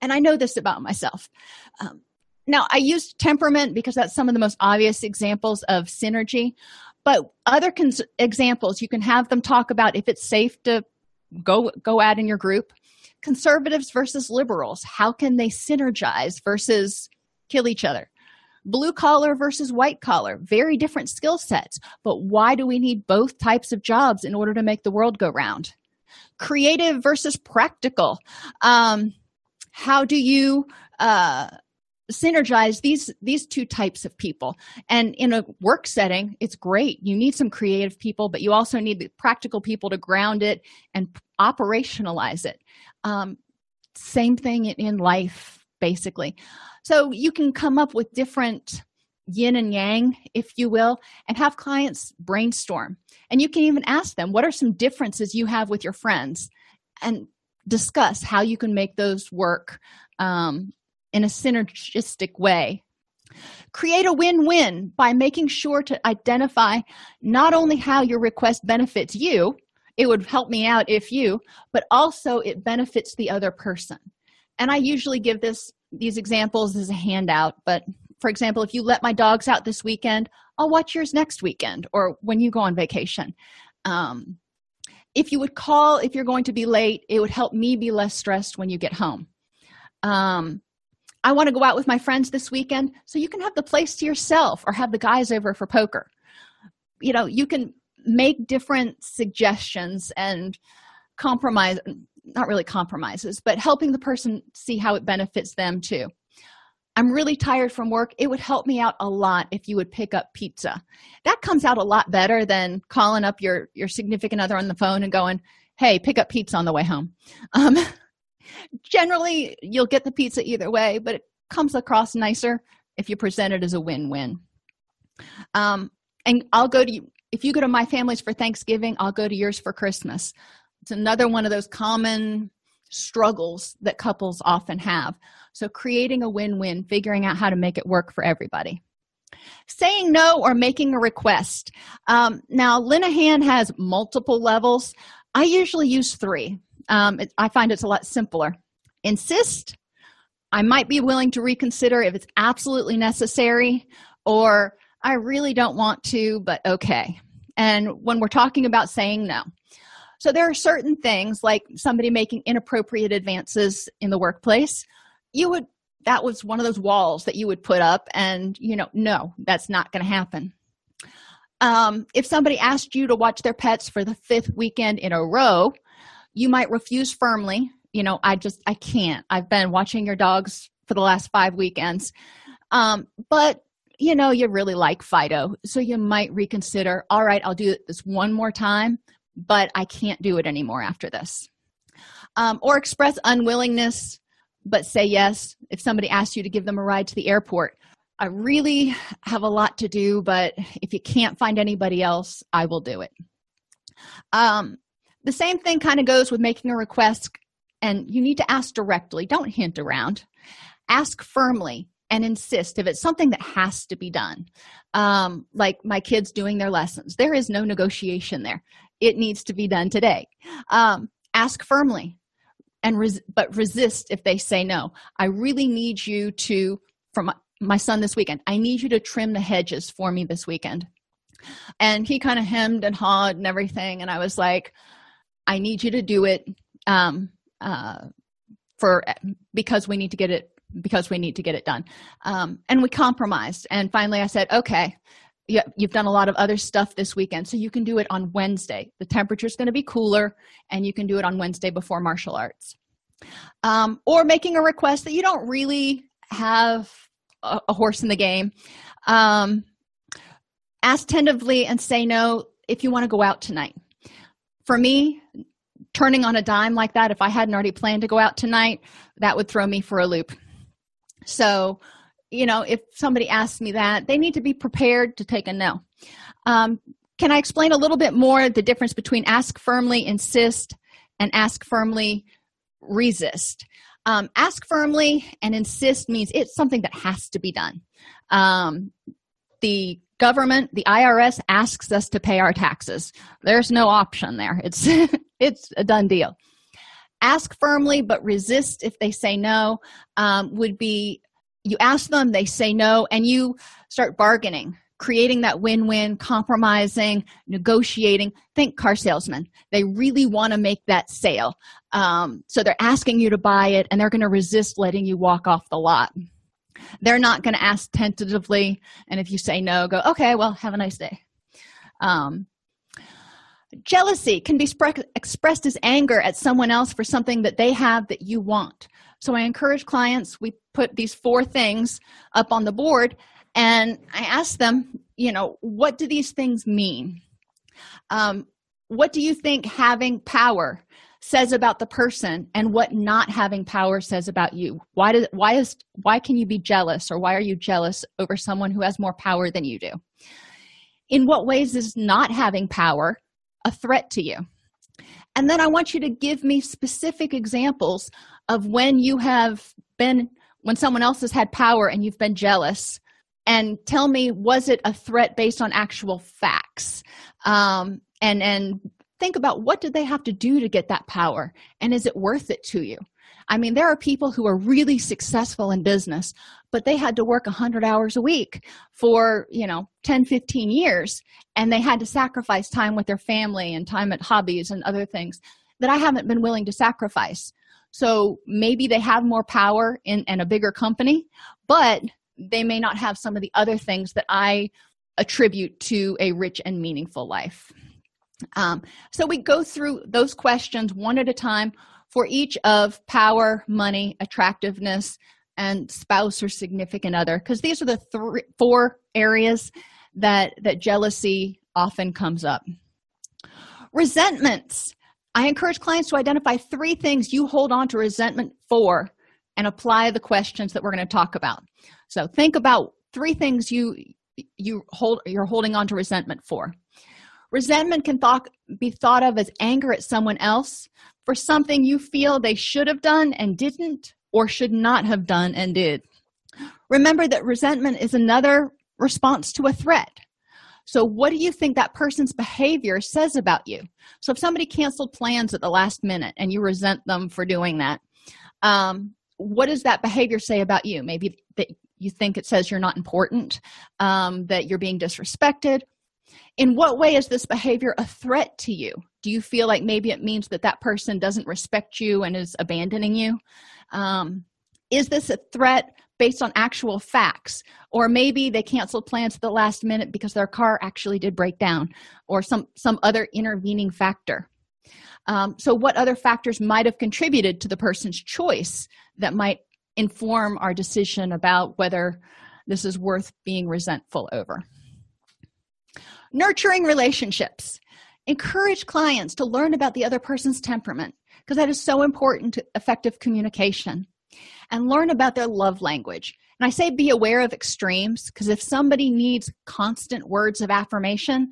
And i know this about myself. Um, now i use temperament because that's some of the most obvious examples of synergy but other cons- examples you can have them talk about if it's safe to go go at in your group conservatives versus liberals how can they synergize versus kill each other? Blue collar versus white collar very different skill sets but why do we need both types of jobs in order to make the world go round? Creative versus practical um, how do you uh, synergize these these two types of people? And in a work setting it's great. You need some creative people but you also need the practical people to ground it and operationalize it um, same thing in life basically. So you can come up with different yin and yang if you will and have clients brainstorm. And you can even ask them what are some differences you have with your friends? And discuss how you can make those work um, in a synergistic way. Create a win-win by making sure to identify not only how your request benefits you it would help me out if you but also it benefits the other person. And i usually give this these examples as a handout but for example if you let my dogs out this weekend i'll watch yours next weekend or when you go on vacation. Um, if you would call if you're going to be late it would help me be less stressed when you get home. Um, i want to go out with my friends this weekend so you can have the place to yourself or have the guys over for poker. You know you can make different suggestions and compromise not really compromises but helping the person see how it benefits them too. I'm really tired from work. It would help me out a lot if you would pick up pizza. That comes out a lot better than calling up your your significant other on the phone and going hey pick up pizza on the way home. Um, generally you'll get the pizza either way but it comes across nicer if you present it as a win-win. Um, and i'll go to you if you go to my family's for thanksgiving i'll go to yours for christmas. It's another one of those common struggles that couples often have. So creating a win-win figuring out how to make it work for everybody. Saying no or making a request. Um, now linehan has multiple levels. I usually use three. Um, it, i find it's a lot simpler. Insist. I might be willing to reconsider if it's absolutely necessary or I really don't want to, but okay. And when we're talking about saying no, so there are certain things like somebody making inappropriate advances in the workplace, you would that was one of those walls that you would put up and you know no that's not going to happen. Um, if somebody asked you to watch their pets for the fifth weekend in a row you might refuse firmly you know i just i can't. I've been watching your dogs for the last five weekends. Um, but you know you really like fido so you might reconsider all right i'll do this one more time but i can't do it anymore after this. Um, or express unwillingness but say yes if somebody asks you to give them a ride to the airport. I really have a lot to do but if you can't find anybody else i will do it. Um, the same thing kind of goes with making a request and you need to ask directly. Don't hint around. Ask firmly and insist if it's something that has to be done. Um, like my kids doing their lessons. There is no negotiation there. It needs to be done today. Um, ask firmly and res- but resist if they say no. I really need you to from my, son this weekend i need you to trim the hedges for me this weekend. And he kind of hemmed and hawed and everything and i was like i need you to do it um uh for because we need to get it because we need to get it done. Um and we compromised. And finally i said okay you've done a lot of other stuff this weekend so you can do it on wednesday. The temperature is going to be cooler and you can do it on wednesday before martial arts. Um, or making a request that you don't really have a, a horse in the game. Um, ask tentatively and say no if you want to go out tonight. For me turning on a dime like that if i hadn't already planned to go out tonight that would throw me for a loop so you know if somebody asks me that they need to be prepared to take a no. Um, can i explain a little bit more the difference between ask firmly insist and ask firmly resist? Um, ask firmly and insist means it's something that has to be done. Um, the government the irs asks us to pay our taxes. There's no option there. It's it's a done deal ask firmly but resist if they say no um, would be you ask them they say no and you start bargaining creating that win-win compromising negotiating. Think car salesman they really want to make that sale. Um, so they're asking you to buy it and they're going to resist letting you walk off the lot. They're not going to ask tentatively and if you say no go okay well have a nice day. Um, jealousy can be expressed as anger at someone else for something that they have that you want. So i encourage clients we put these four things up on the board and i ask them you know what do these things mean? Um, what do you think having power says about the person and what not having power says about you? Why does why is why can you be jealous or why are you jealous over someone who has more power than you do? In what ways is not having power a threat to you. And then i want you to give me specific examples of when you have been when someone else has had power and you've been jealous. And tell me was it a threat based on actual facts? Um, and and think about what did they have to do to get that power? And is it worth it to you i mean there are people who are really successful in business but they had to work 100 hours a week for you know 10 15 years and they had to sacrifice time with their family and time at hobbies and other things that i haven't been willing to sacrifice. So maybe they have more power in, in a bigger company but they may not have some of the other things that i attribute to a rich and meaningful life. Um, so we go through those questions one at a time for each of power money attractiveness and spouse or significant other because these are the three four areas that that jealousy often comes up resentments I encourage clients to identify three things you hold on to resentment for and apply the questions that we're going to talk about. So think about three things you you hold you're holding on to resentment for. Resentment can thought, be thought of as anger at someone else for something you feel they should have done and didn't or should not have done and did. Remember that resentment is another response to a threat. So, what do you think that person's behavior says about you? So, if somebody canceled plans at the last minute and you resent them for doing that, um, what does that behavior say about you? Maybe that you think it says you're not important um, that you're being disrespected in what way is this behavior a threat to you do you feel like maybe it means that that person doesn't respect you and is abandoning you? Um, is this a threat based on actual facts? Or maybe they canceled plans at the last minute because their car actually did break down or some some other intervening factor. Um, so what other factors might have contributed to the person's choice that might inform our decision about whether this is worth being resentful over? Nurturing relationships encourage clients to learn about the other person's temperament because that is so important to effective communication. And learn about their love language. And i say be aware of extremes because if somebody needs constant words of affirmation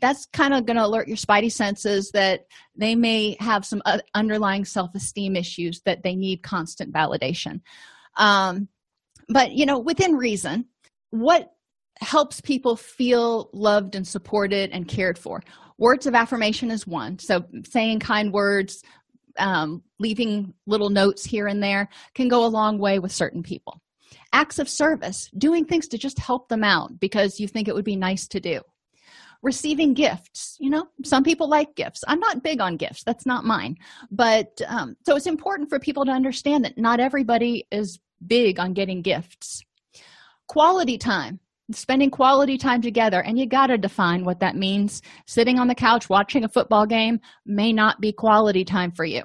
that's kind of going to alert your spidey senses that they may have some underlying self-esteem issues that they need constant validation. Um, but you know within reason what helps people feel loved and supported and cared for words of affirmation is one. So saying kind words um, leaving little notes here and there can go a long way with certain people. Acts of service doing things to just help them out because you think it would be nice to do. Receiving gifts. You know some people like gifts. I'm not big on gifts. That's not mine. But um, so it's important for people to understand that not everybody is big on getting gifts. Quality time spending quality time together and you got to define what that means. Sitting on the couch watching a football game may not be quality time for you.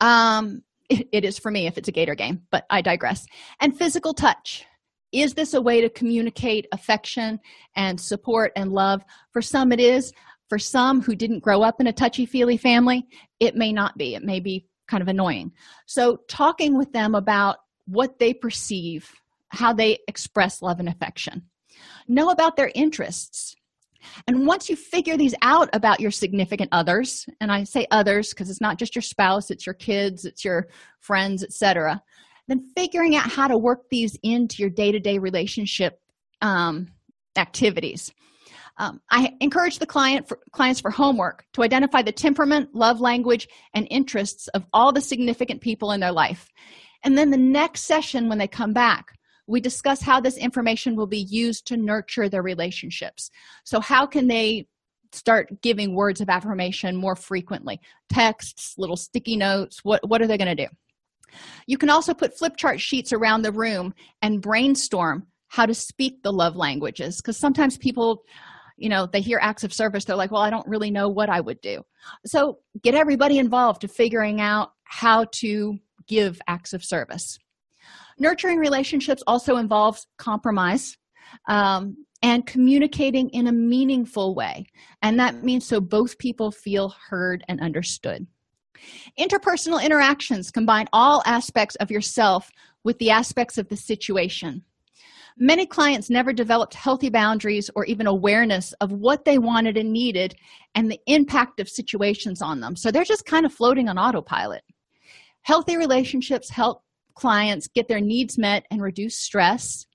Um it, it is for me if it's a gator game but i digress. And physical touch. Is this a way to communicate affection and support and love? For some it is. For some who didn't grow up in a touchy-feely family it may not be. It may be kind of annoying. So talking with them about what they perceive how they express love and affection. Know about their interests. And once you figure these out about your significant others and i say others because it's not just your spouse it's your kids it's your friends etc then figuring out how to work these into your day-to-day relationship um, activities. Um, i encourage the client for clients for homework to identify the temperament love language and interests of all the significant people in their life. And then the next session when they come back we discuss how this information will be used to nurture their relationships. So how can they start giving words of affirmation more frequently? Texts little sticky notes what what are they going to do? You can also put flip chart sheets around the room and brainstorm how to speak the love languages because sometimes people you know they hear acts of service they're like well i don't really know what i would do. So get everybody involved to figuring out how to give acts of service nurturing relationships also involves compromise um, and communicating in a meaningful way. And that means so both people feel heard and understood. Interpersonal interactions combine all aspects of yourself with the aspects of the situation. Many clients never developed healthy boundaries or even awareness of what they wanted and needed and the impact of situations on them. So they're just kind of floating on autopilot. Healthy relationships help clients get their needs met and reduce stress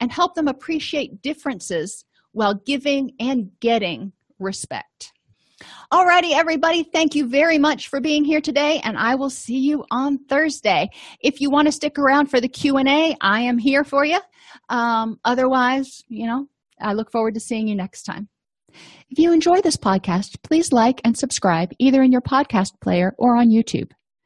and help them appreciate differences while giving and getting respect Alrighty, everybody, thank you very much for being here today, and I will see you on Thursday. If you want to stick around for the Q&A, I am here for you. Um, otherwise, you know, I look forward to seeing you next time. If you enjoy this podcast, please like and subscribe either in your podcast player or on YouTube.